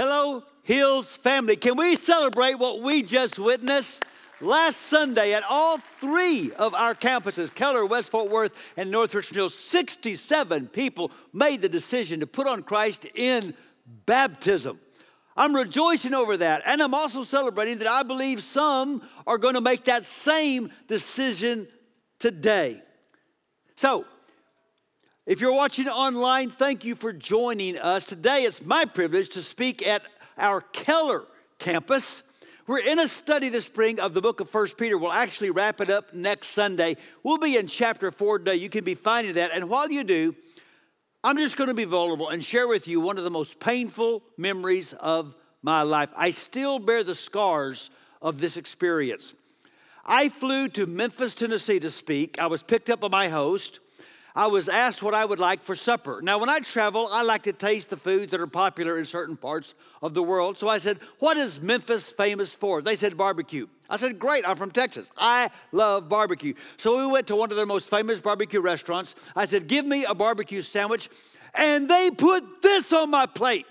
Hello, Hills family. Can we celebrate what we just witnessed? Last Sunday, at all three of our campuses, Keller, West Fort Worth, and North Richland Hills, 67 people made the decision to put on Christ in baptism. I'm rejoicing over that. And I'm also celebrating that I believe some are going to make that same decision today. So, if you're watching online, thank you for joining us. Today, it's my privilege to speak at our Keller campus. We're in a study this spring of the book of First Peter. We'll actually wrap it up next Sunday. We'll be in chapter 4 today. You can be finding that. And while you do, I'm just going to be vulnerable and share with you one of the most painful memories of my life. I still bear the scars of this experience. I flew to Memphis, Tennessee to speak. I was picked up by my host. I was asked what I would like for supper. Now, when I travel, I like to taste the foods that are popular in certain parts of the world. So I said, What is Memphis famous for? They said, Barbecue. I said, Great, I'm from Texas. I love barbecue. So we went to one of their most famous barbecue restaurants. I said, Give me a barbecue sandwich. And they put this on my plate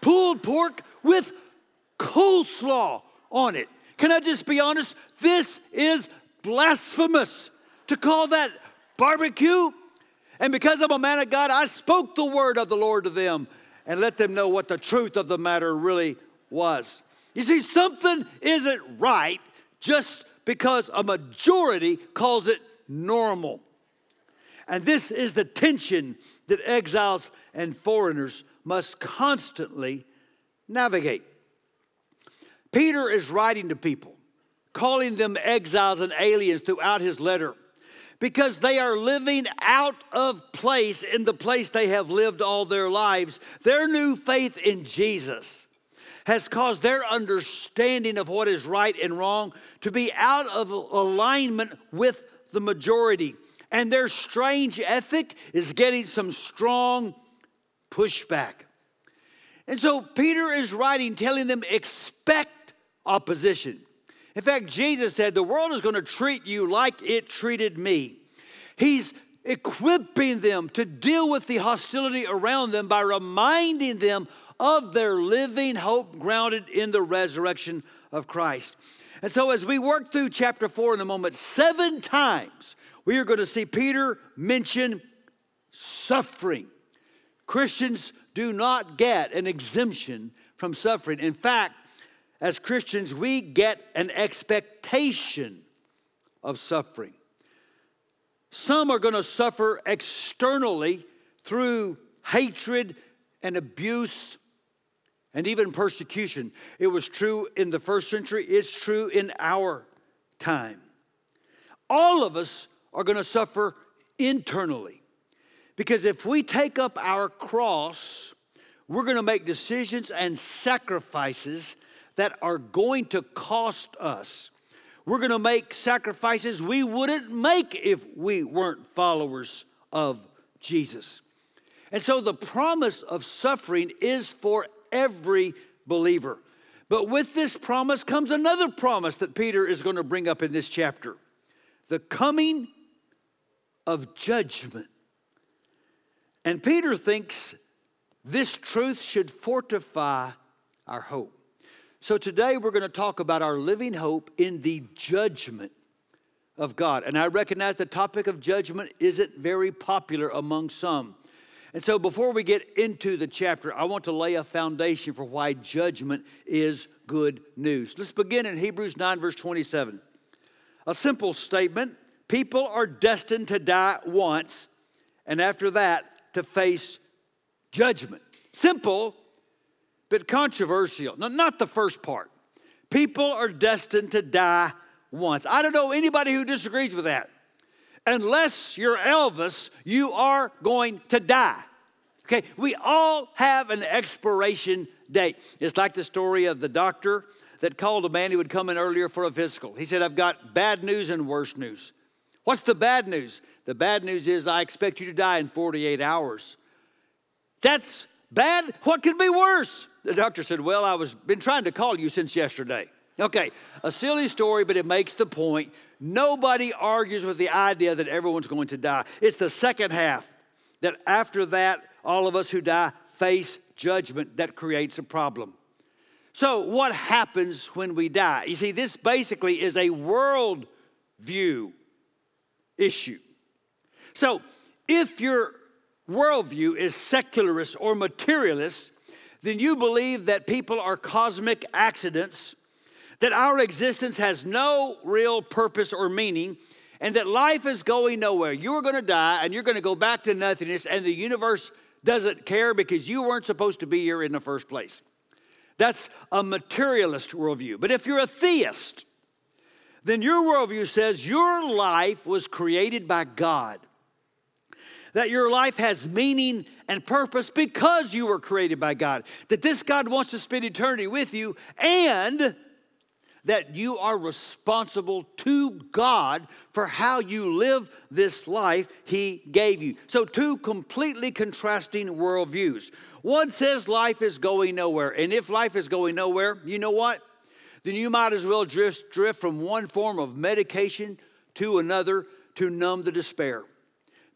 pulled pork with coleslaw on it. Can I just be honest? This is blasphemous to call that barbecue. And because I'm a man of God, I spoke the word of the Lord to them and let them know what the truth of the matter really was. You see, something isn't right just because a majority calls it normal. And this is the tension that exiles and foreigners must constantly navigate. Peter is writing to people, calling them exiles and aliens throughout his letter because they are living out of place in the place they have lived all their lives. Their new faith in Jesus has caused their understanding of what is right and wrong to be out of alignment with the majority. And their strange ethic is getting some strong pushback. And so Peter is writing, telling them, expect opposition. In fact, Jesus said, The world is going to treat you like it treated me. He's equipping them to deal with the hostility around them by reminding them of their living hope grounded in the resurrection of Christ. And so, as we work through chapter four in a moment, seven times we are going to see Peter mention suffering. Christians do not get an exemption from suffering. In fact, as Christians, we get an expectation of suffering. Some are going to suffer externally through hatred and abuse and even persecution. It was true in the first century, it's true in our time. All of us are going to suffer internally because if we take up our cross, we're going to make decisions and sacrifices that are going to cost us. We're going to make sacrifices we wouldn't make if we weren't followers of Jesus. And so the promise of suffering is for every believer. But with this promise comes another promise that Peter is going to bring up in this chapter the coming of judgment. And Peter thinks this truth should fortify our hope. So today we're going to talk about our living hope in the judgment of God. And I recognize the topic of judgment isn't very popular among some. And so before we get into the chapter, I want to lay a foundation for why judgment is good news. Let's begin in Hebrews 9, verse 27. A simple statement people are destined to die once, and after that, to face judgment. Simple, but controversial. No, not the first part. People are destined to die once. I don't know anybody who disagrees with that. Unless you're Elvis, you are going to die. Okay, we all have an expiration date. It's like the story of the doctor that called a man who would come in earlier for a physical. He said, I've got bad news and worse news. What's the bad news? The bad news is I expect you to die in 48 hours. That's bad. What could be worse? The doctor said, Well, I was been trying to call you since yesterday. Okay, a silly story, but it makes the point. Nobody argues with the idea that everyone's going to die. It's the second half that after that, all of us who die face judgment that creates a problem. So, what happens when we die? You see, this basically is a world view issue. So, if your worldview is secularist or materialist, then you believe that people are cosmic accidents, that our existence has no real purpose or meaning, and that life is going nowhere. You are going to die and you're going to go back to nothingness, and the universe doesn't care because you weren't supposed to be here in the first place. That's a materialist worldview. But if you're a theist, then your worldview says your life was created by God that your life has meaning and purpose because you were created by God, that this God wants to spend eternity with you, and that you are responsible to God for how you live this life He gave you. So, two completely contrasting worldviews. One says life is going nowhere, and if life is going nowhere, you know what? Then you might as well drift, drift from one form of medication to another to numb the despair.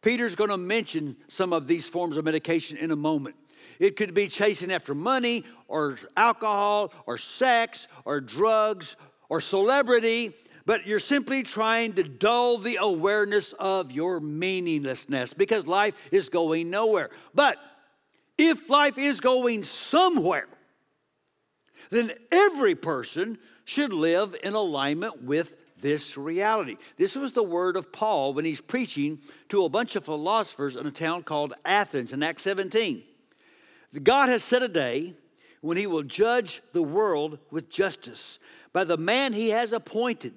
Peter's going to mention some of these forms of medication in a moment. It could be chasing after money or alcohol or sex or drugs or celebrity, but you're simply trying to dull the awareness of your meaninglessness because life is going nowhere. But if life is going somewhere, then every person should live in alignment with this reality. This was the word of Paul when he's preaching to a bunch of philosophers in a town called Athens in Acts 17. God has set a day when he will judge the world with justice by the man he has appointed.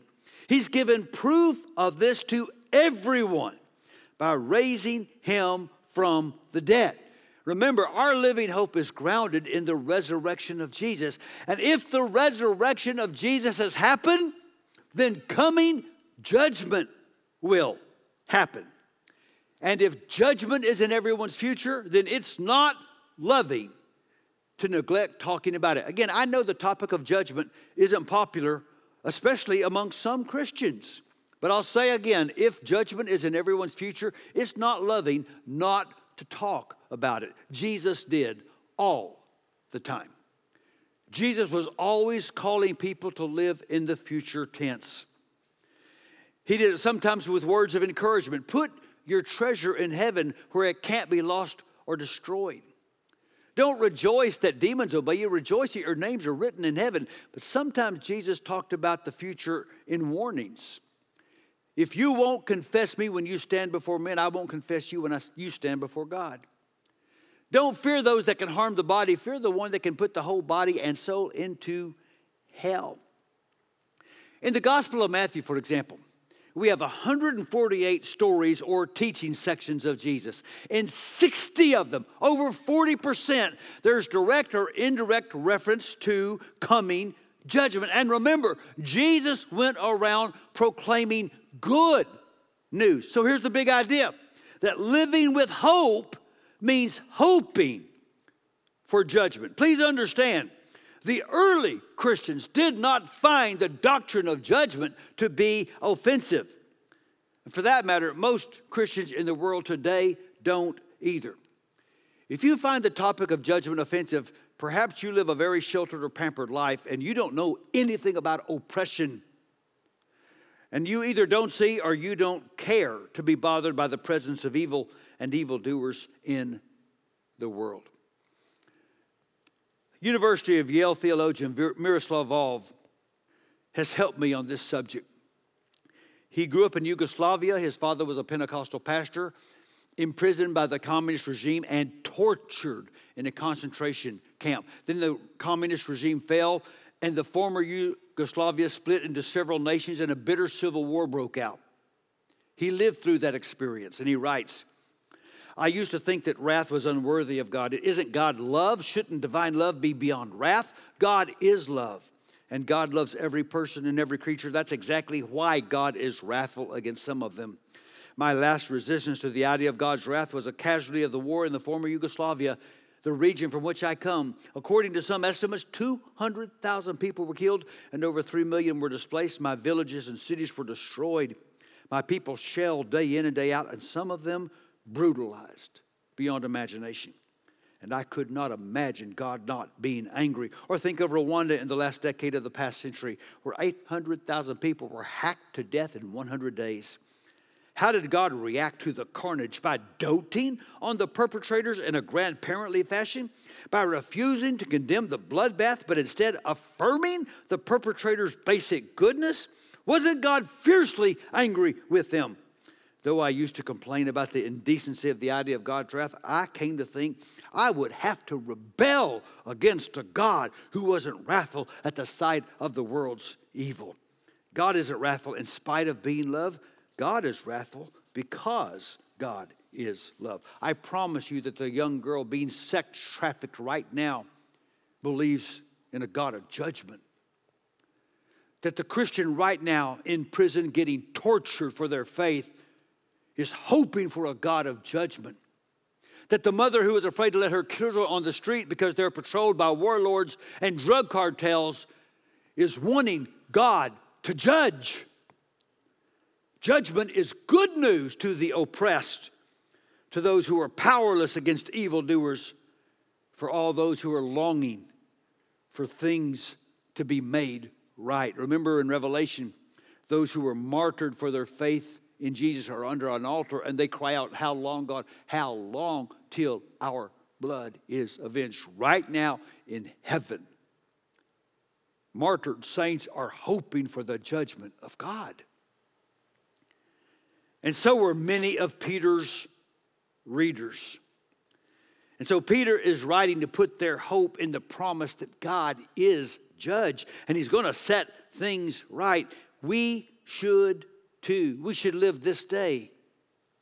He's given proof of this to everyone by raising him from the dead. Remember, our living hope is grounded in the resurrection of Jesus. And if the resurrection of Jesus has happened, then coming judgment will happen. And if judgment is in everyone's future, then it's not loving to neglect talking about it. Again, I know the topic of judgment isn't popular, especially among some Christians. But I'll say again if judgment is in everyone's future, it's not loving not to talk about it. Jesus did all the time. Jesus was always calling people to live in the future tense. He did it sometimes with words of encouragement. Put your treasure in heaven where it can't be lost or destroyed. Don't rejoice that demons obey you. Rejoice that your names are written in heaven. But sometimes Jesus talked about the future in warnings. If you won't confess me when you stand before men, I won't confess you when I, you stand before God. Don't fear those that can harm the body, fear the one that can put the whole body and soul into hell. In the Gospel of Matthew, for example, we have 148 stories or teaching sections of Jesus. In 60 of them, over 40%, there's direct or indirect reference to coming judgment. And remember, Jesus went around proclaiming good news. So here's the big idea that living with hope means hoping for judgment. Please understand, the early Christians did not find the doctrine of judgment to be offensive. For that matter, most Christians in the world today don't either. If you find the topic of judgment offensive, perhaps you live a very sheltered or pampered life and you don't know anything about oppression. And you either don't see or you don't care to be bothered by the presence of evil and evildoers in the world. University of Yale theologian Miroslav Volf has helped me on this subject. He grew up in Yugoslavia. His father was a Pentecostal pastor, imprisoned by the communist regime and tortured in a concentration camp. Then the communist regime fell, and the former Yugoslavia split into several nations, and a bitter civil war broke out. He lived through that experience, and he writes I used to think that wrath was unworthy of God. Isn't God love? Shouldn't divine love be beyond wrath? God is love, and God loves every person and every creature. That's exactly why God is wrathful against some of them. My last resistance to the idea of God's wrath was a casualty of the war in the former Yugoslavia, the region from which I come. According to some estimates, 200,000 people were killed and over 3 million were displaced. My villages and cities were destroyed. My people shelled day in and day out, and some of them brutalized beyond imagination. And I could not imagine God not being angry. Or think of Rwanda in the last decade of the past century, where 800,000 people were hacked to death in 100 days. How did God react to the carnage? By doting on the perpetrators in a grandparently fashion? By refusing to condemn the bloodbath, but instead affirming the perpetrator's basic goodness? Wasn't God fiercely angry with them? Though I used to complain about the indecency of the idea of God's wrath, I came to think I would have to rebel against a God who wasn't wrathful at the sight of the world's evil. God isn't wrathful in spite of being love. God is wrathful because God is love. I promise you that the young girl being sex trafficked right now believes in a God of judgment. That the Christian right now in prison getting tortured for their faith is hoping for a God of judgment that the mother who is afraid to let her children on the street because they're patrolled by warlords and drug cartels is wanting God to judge. Judgment is good news to the oppressed, to those who are powerless against evildoers, for all those who are longing for things to be made right. Remember in Revelation, those who were martyred for their faith in Jesus are under an altar and they cry out, How long, God? How long till our blood is avenged? Right now in heaven, martyred saints are hoping for the judgment of God. And so were many of Peter's readers. And so Peter is writing to put their hope in the promise that God is judge and he's going to set things right. We should too. We should live this day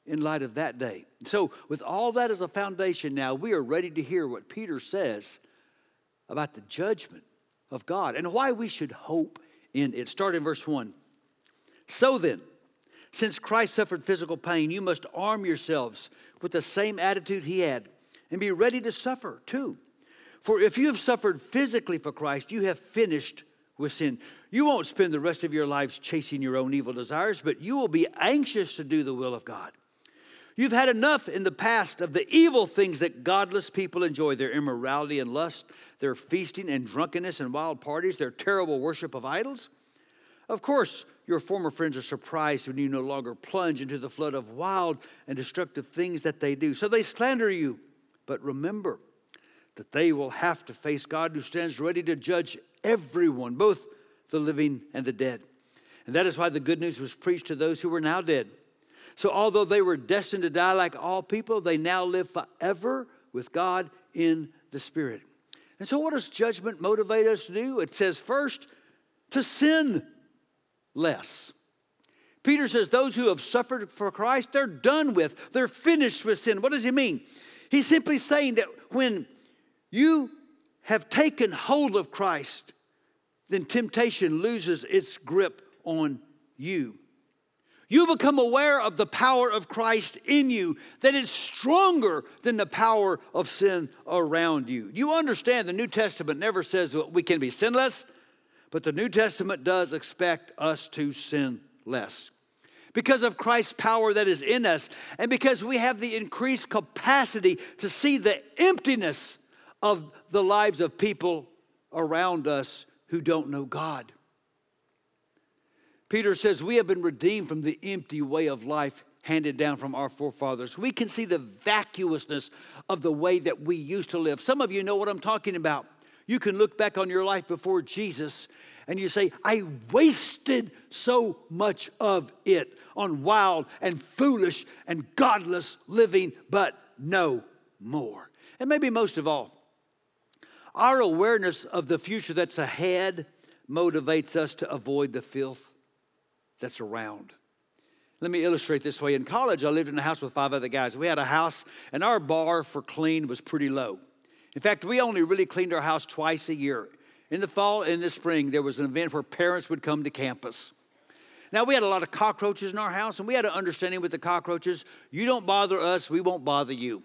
in light of that day. So, with all that as a foundation now, we are ready to hear what Peter says about the judgment of God and why we should hope in it. Start in verse 1. So then, since Christ suffered physical pain, you must arm yourselves with the same attitude he had and be ready to suffer too. For if you have suffered physically for Christ, you have finished with sin. You won't spend the rest of your lives chasing your own evil desires, but you will be anxious to do the will of God. You've had enough in the past of the evil things that godless people enjoy their immorality and lust, their feasting and drunkenness and wild parties, their terrible worship of idols. Of course, your former friends are surprised when you no longer plunge into the flood of wild and destructive things that they do. So they slander you. But remember that they will have to face God who stands ready to judge everyone, both the living and the dead. And that is why the good news was preached to those who were now dead. So, although they were destined to die like all people, they now live forever with God in the Spirit. And so, what does judgment motivate us to do? It says, first, to sin less. Peter says, those who have suffered for Christ, they're done with, they're finished with sin. What does he mean? He's simply saying that when you have taken hold of Christ, then temptation loses its grip on you. You become aware of the power of Christ in you, that is stronger than the power of sin around you. You understand the New Testament never says that we can be sinless, but the New Testament does expect us to sin less. Because of Christ's power that is in us, and because we have the increased capacity to see the emptiness of the lives of people around us who don't know God. Peter says, We have been redeemed from the empty way of life handed down from our forefathers. We can see the vacuousness of the way that we used to live. Some of you know what I'm talking about. You can look back on your life before Jesus and you say, I wasted so much of it on wild and foolish and godless living, but no more. And maybe most of all, our awareness of the future that's ahead motivates us to avoid the filth that's around. Let me illustrate this way. In college, I lived in a house with five other guys. We had a house, and our bar for clean was pretty low. In fact, we only really cleaned our house twice a year. In the fall and the spring, there was an event where parents would come to campus. Now, we had a lot of cockroaches in our house, and we had an understanding with the cockroaches you don't bother us, we won't bother you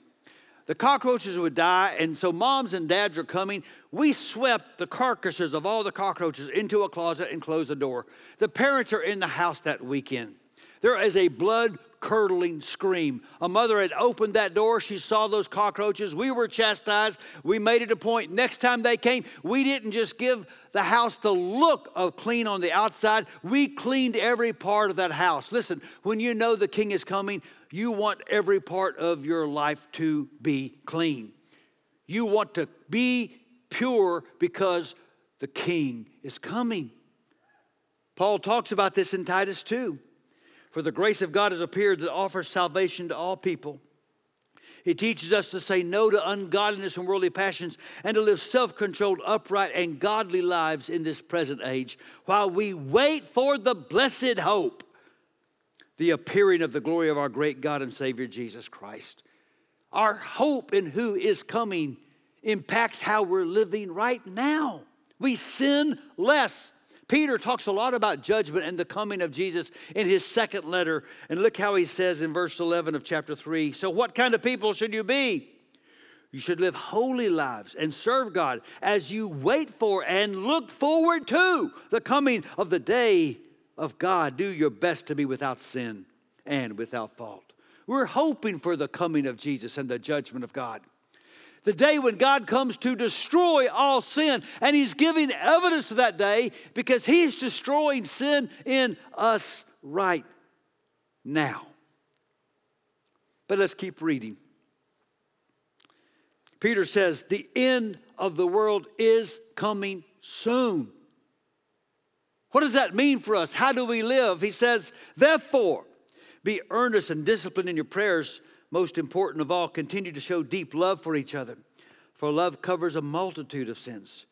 the cockroaches would die, and so moms and dads are coming. We swept the carcasses of all the cockroaches into a closet and closed the door. The parents are in the house that weekend. There is a blood curdling scream. A mother had opened that door. She saw those cockroaches. We were chastised. We made it a point. Next time they came, we didn't just give the house the look of clean on the outside, we cleaned every part of that house. Listen, when you know the king is coming, you want every part of your life to be clean. You want to be pure because the king is coming. Paul talks about this in Titus 2. For the grace of God has appeared that offers salvation to all people. He teaches us to say no to ungodliness and worldly passions and to live self controlled, upright, and godly lives in this present age while we wait for the blessed hope, the appearing of the glory of our great God and Savior Jesus Christ. Our hope in who is coming impacts how we're living right now. We sin less. Peter talks a lot about judgment and the coming of Jesus in his second letter. And look how he says in verse 11 of chapter 3 So, what kind of people should you be? You should live holy lives and serve God as you wait for and look forward to the coming of the day of God. Do your best to be without sin and without fault. We're hoping for the coming of Jesus and the judgment of God the day when God comes to destroy all sin. And He's giving evidence of that day because He's destroying sin in us right now. But let's keep reading. Peter says, The end of the world is coming soon. What does that mean for us? How do we live? He says, Therefore, be earnest and disciplined in your prayers most important of all, continue to show deep love for each other, for love covers a multitude of sins.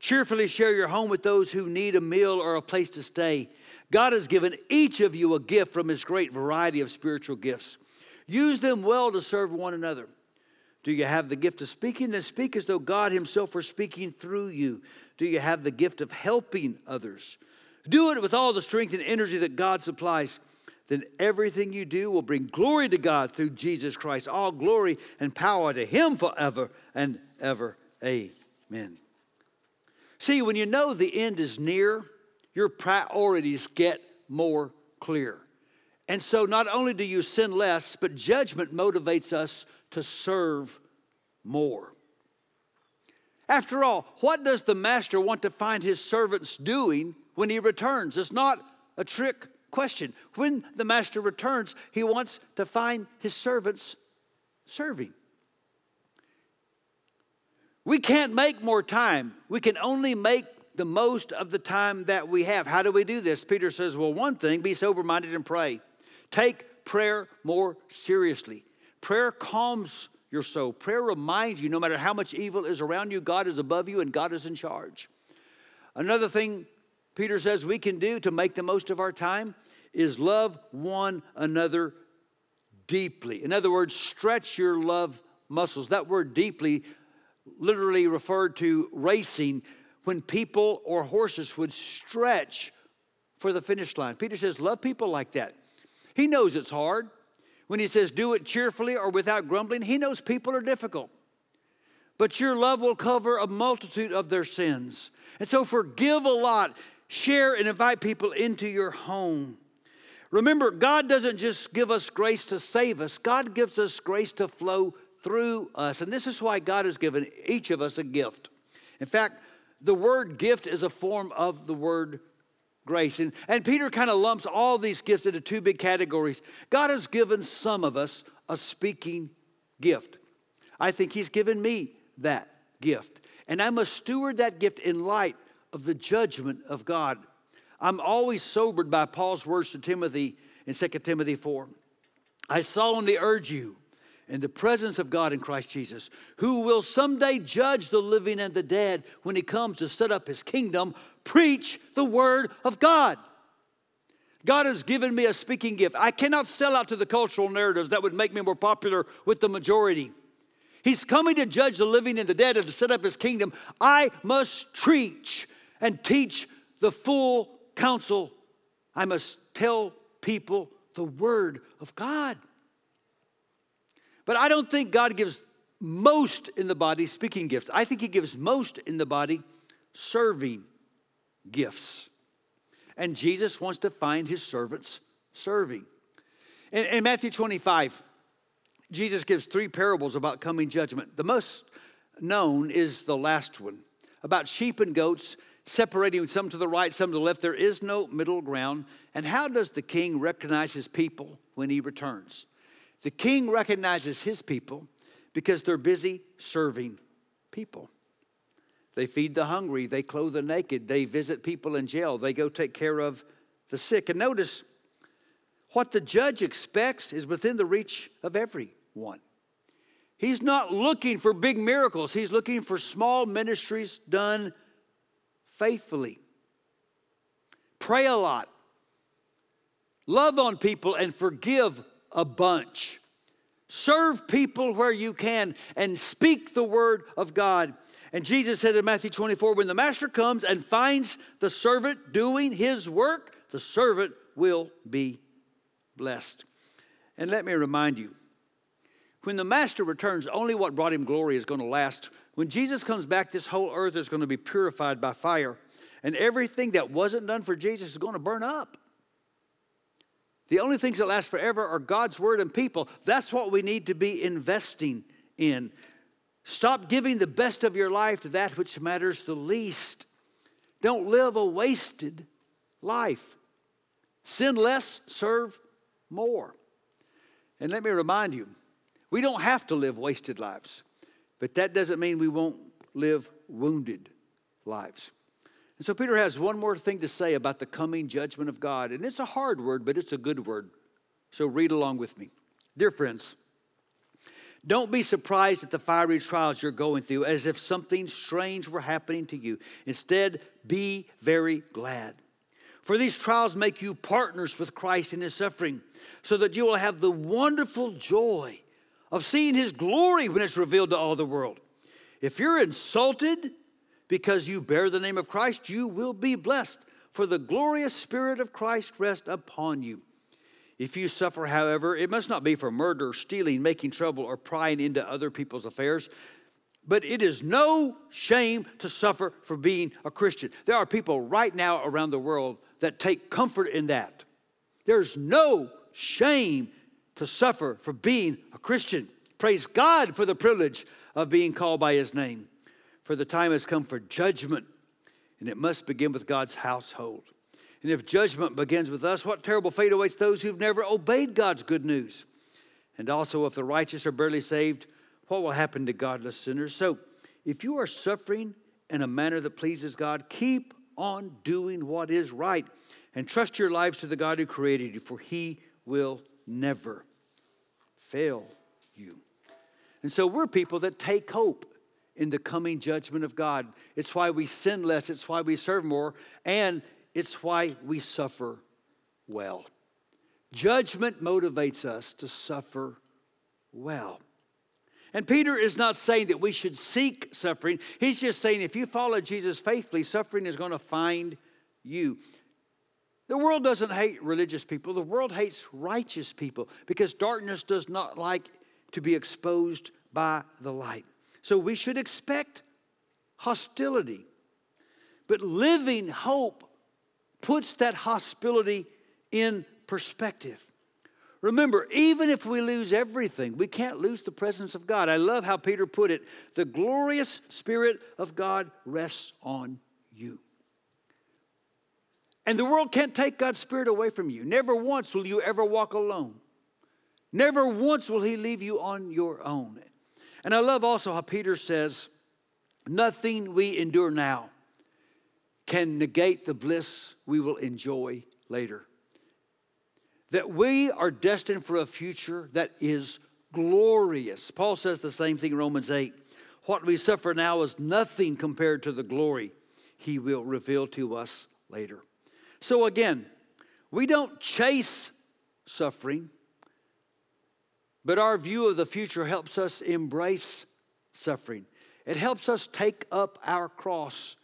Cheerfully share your home with those who need a meal or a place to stay. God has given each of you a gift from His great variety of spiritual gifts. Use them well to serve one another. Do you have the gift of speaking? Then speak as though God Himself were speaking through you. Do you have the gift of helping others? Do it with all the strength and energy that God supplies then everything you do will bring glory to God through Jesus Christ. All glory and power to Him forever and ever. Amen. See, when you know the end is near, your priorities get more clear. And so not only do you sin less, but judgment motivates us to serve more. After all, what does the master want to find his servants doing when he returns? It's not a trick question. When the master returns, he wants to find his servants serving. We can't make more time. We can only make the most of the time that we have. How do we do this? Peter says, well, one thing, be sober minded and pray. Take prayer more seriously. Prayer calms your soul. Prayer reminds you no matter how much evil is around you, God is above you and God is in charge. Another thing Peter says we can do to make the most of our time is love one another deeply. In other words, stretch your love muscles. That word deeply literally referred to racing when people or horses would stretch for the finish line. Peter says, Love people like that. He knows it's hard. When he says, Do it cheerfully or without grumbling, he knows people are difficult. But your love will cover a multitude of their sins. And so forgive a lot. Share and invite people into your home. Remember, God doesn't just give us grace to save us, God gives us grace to flow through us. And this is why God has given each of us a gift. In fact, the word gift is a form of the word grace. And, and Peter kind of lumps all these gifts into two big categories. God has given some of us a speaking gift. I think He's given me that gift. And I must steward that gift in light of the judgment of God. I'm always sobered by Paul's words to Timothy in 2 Timothy 4. I solemnly urge you, in the presence of God in Christ Jesus, who will someday judge the living and the dead when he comes to set up his kingdom, preach the word of God. God has given me a speaking gift. I cannot sell out to the cultural narratives that would make me more popular with the majority. He's coming to judge the living and the dead and to set up his kingdom. I must preach and teach the full counsel. I must tell people the word of God. But I don't think God gives most in the body speaking gifts. I think He gives most in the body serving gifts. And Jesus wants to find His servants serving. In, in Matthew 25, Jesus gives three parables about coming judgment. The most known is the last one about sheep and goats separating some to the right, some to the left. There is no middle ground. And how does the king recognize his people when he returns? The king recognizes his people because they're busy serving people. They feed the hungry, they clothe the naked, they visit people in jail, they go take care of the sick. And notice what the judge expects is within the reach of everyone. He's not looking for big miracles, he's looking for small ministries done faithfully. Pray a lot, love on people, and forgive a bunch. Serve people where you can and speak the word of God. And Jesus said in Matthew 24, when the master comes and finds the servant doing his work, the servant will be blessed. And let me remind you, when the master returns, only what brought him glory is going to last. When Jesus comes back, this whole earth is going to be purified by fire. And everything that wasn't done for Jesus is going to burn up. The only things that last forever are God's word and people. That's what we need to be investing in. Stop giving the best of your life to that which matters the least. Don't live a wasted life. Sin less, serve more. And let me remind you, we don't have to live wasted lives, but that doesn't mean we won't live wounded lives. And so Peter has one more thing to say about the coming judgment of God. And it's a hard word, but it's a good word. So read along with me. Dear friends, don't be surprised at the fiery trials you're going through as if something strange were happening to you. Instead, be very glad. For these trials make you partners with Christ in his suffering, so that you will have the wonderful joy of seeing his glory when it's revealed to all the world. If you're insulted because you bear the name of Christ, you will be blessed, for the glorious Spirit of Christ rests upon you. If you suffer, however, it must not be for murder, stealing, making trouble, or prying into other people's affairs. But it is no shame to suffer for being a Christian. There are people right now around the world that take comfort in that. There's no shame to suffer for being a Christian. Praise God for the privilege of being called by his name. For the time has come for judgment, and it must begin with God's household. And if judgment begins with us, what terrible fate awaits those who've never obeyed God's good news? And also, if the righteous are barely saved, what will happen to godless sinners? So, if you are suffering in a manner that pleases God, keep on doing what is right and trust your lives to the God who created you, for He will never fail you. And so, we're people that take hope in the coming judgment of God. It's why we sin less, it's why we serve more, and it's why we suffer well. Judgment motivates us to suffer well. And Peter is not saying that we should seek suffering. He's just saying if you follow Jesus faithfully, suffering is going to find you. The world doesn't hate religious people, the world hates righteous people because darkness does not like to be exposed by the light. So we should expect hostility. But living hope puts that hostility in perspective. Remember, even if we lose everything, we can't lose the presence of God. I love how Peter put it the glorious Spirit of God rests on you. And the world can't take God's Spirit away from you. Never once will you ever walk alone. Never once will He leave you on your own. And I love also how Peter says, Nothing we endure now can negate the bliss we will enjoy later. That we are destined for a future that is glorious. Paul says the same thing in Romans 8. What we suffer now is nothing compared to the glory he will reveal to us later. So again, we don't chase suffering, but our view of the future helps us embrace suffering. It helps us take up our cross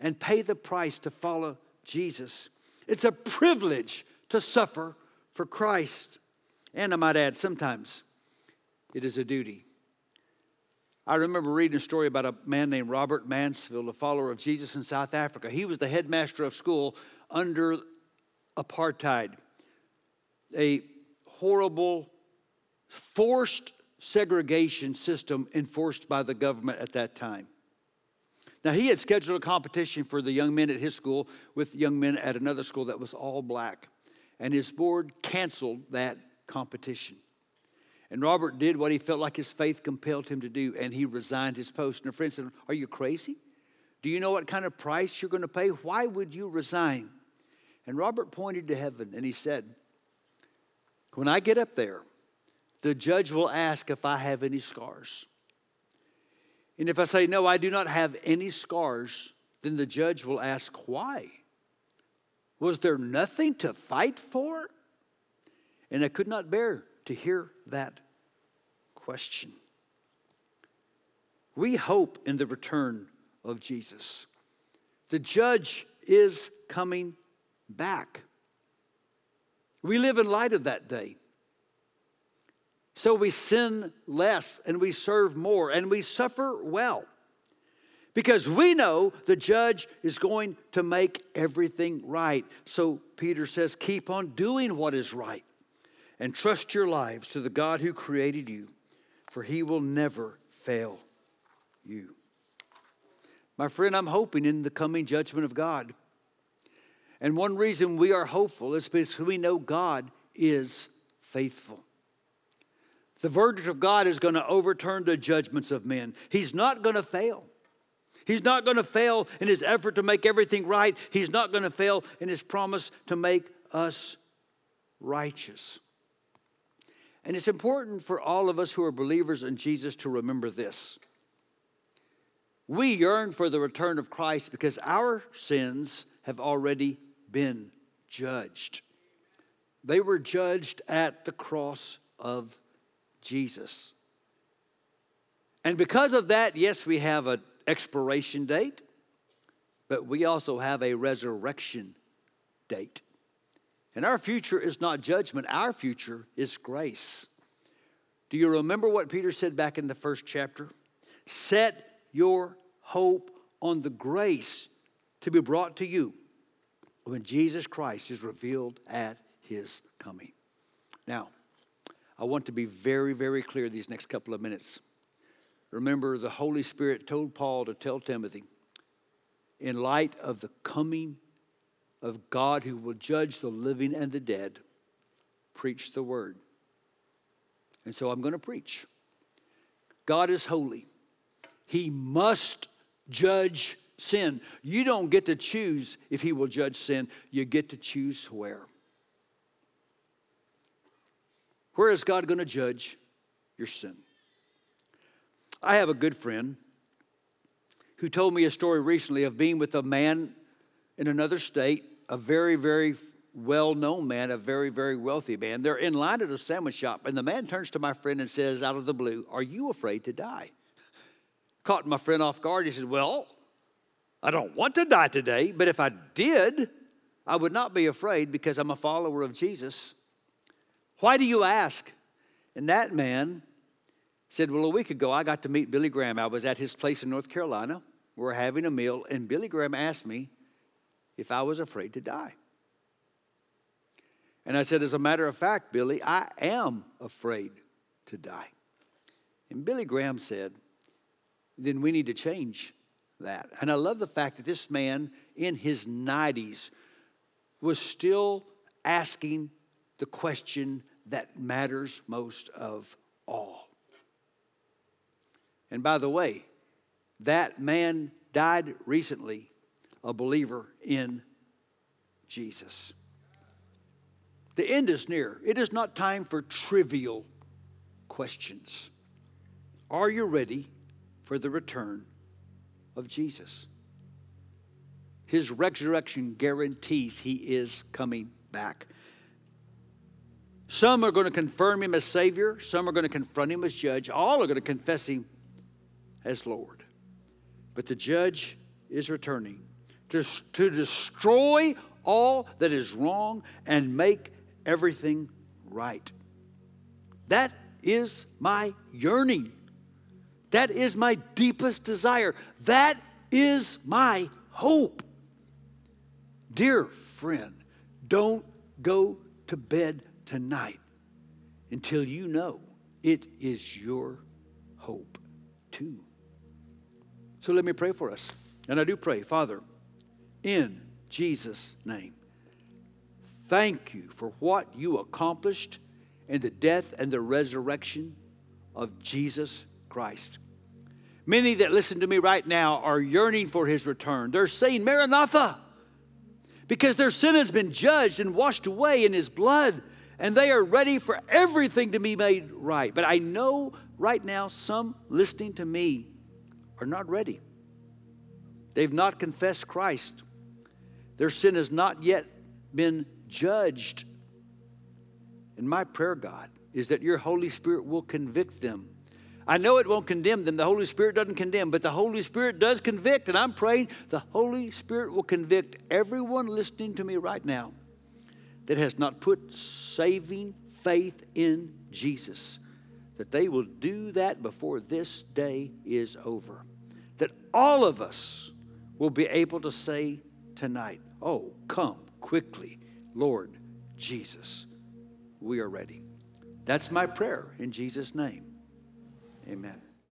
and pay the price to follow Jesus. It's a privilege to suffer for Christ. And I might add, sometimes it is a duty. I remember reading a story about a man named Robert Mansfield, a follower of Jesus in South Africa. He was the headmaster of school under apartheid. A horrible, forced segregation system enforced by the government at that time. Now, he had scheduled a competition for the young men at his school with young men at another school that was all black. And his board canceled that competition. And Robert did what he felt like his faith compelled him to do, and he resigned his post. And a friend said, Are you crazy? Do you know what kind of price you're going to pay? Why would you resign? And Robert pointed to heaven and he said, When I get up there, the judge will ask if I have any scars. And if I say, No, I do not have any scars, then the judge will ask, Why? Was there nothing to fight for? And I could not bear to hear that question. We hope in the return of Jesus. The judge is coming back. We live in light of that day. So we sin less and we serve more and we suffer well because we know the judge is going to make everything right. So Peter says, keep on doing what is right and trust your lives to the God who created you, for he will never fail you. My friend, I'm hoping in the coming judgment of God. And one reason we are hopeful is because we know God is faithful. The verdict of God is going to overturn the judgments of men. He's not going to fail. He's not going to fail in his effort to make everything right. He's not going to fail in his promise to make us righteous. And it's important for all of us who are believers in Jesus to remember this. We yearn for the return of Christ because our sins have already been judged. They were judged at the cross of Jesus. And because of that, yes, we have an expiration date, but we also have a resurrection date. And our future is not judgment, our future is grace. Do you remember what Peter said back in the first chapter? Set your hope on the grace to be brought to you when Jesus Christ is revealed at his coming. Now, I want to be very, very clear these next couple of minutes. Remember, the Holy Spirit told Paul to tell Timothy, in light of the coming of God who will judge the living and the dead, preach the word. And so I'm going to preach. God is holy. He must judge sin. You don't get to choose if He will judge sin, you get to choose where. Where is God going to judge your sin? I have a good friend who told me a story recently of being with a man in another state, a very, very well known man, a very, very wealthy man. They're in line at a sandwich shop, and the man turns to my friend and says, out of the blue, Are you afraid to die? Caught my friend off guard. He said, Well, I don't want to die today, but if I did, I would not be afraid because I'm a follower of Jesus. Why do you ask? And that man said, Well, a week ago I got to meet Billy Graham. I was at his place in North Carolina. We are having a meal, and Billy Graham asked me if I was afraid to die. And I said, As a matter of fact, Billy, I am afraid to die. And Billy Graham said, Then we need to change that. And I love the fact that this man in his 90s was still asking the question that matters most of all. And by the way, that man died recently, a believer in Jesus. The end is near. It is not time for trivial questions. Are you ready for the return of Jesus? His resurrection guarantees he is coming back. Some are going to confirm him as Savior, some are going to confront him as judge, all are going to confess him as Lord. But the judge is returning to, to destroy all that is wrong and make everything right. That is my yearning. That is my deepest desire. That is my hope. Dear friend, don't go to bed tonight until you know it is your hope too. So let me pray for us. And I do pray, Father, in Jesus' name, thank you for what you accomplished in the death and the resurrection of Jesus Christ. Many that listen to me right now are yearning for his return. They're saying, Maranatha, because their sin has been judged and washed away in his blood, and they are ready for everything to be made right. But I know right now some listening to me are not ready. They've not confessed Christ. Their sin has not yet been judged. And my prayer, God, is that your Holy Spirit will convict them. I know it won't condemn them. The Holy Spirit doesn't condemn, but the Holy Spirit does convict. And I'm praying the Holy Spirit will convict everyone listening to me right now that has not put saving faith in Jesus, that they will do that before this day is over. That all of us will be able to say tonight, Oh, come quickly, Lord Jesus. We are ready. That's my prayer in Jesus' name. Amen.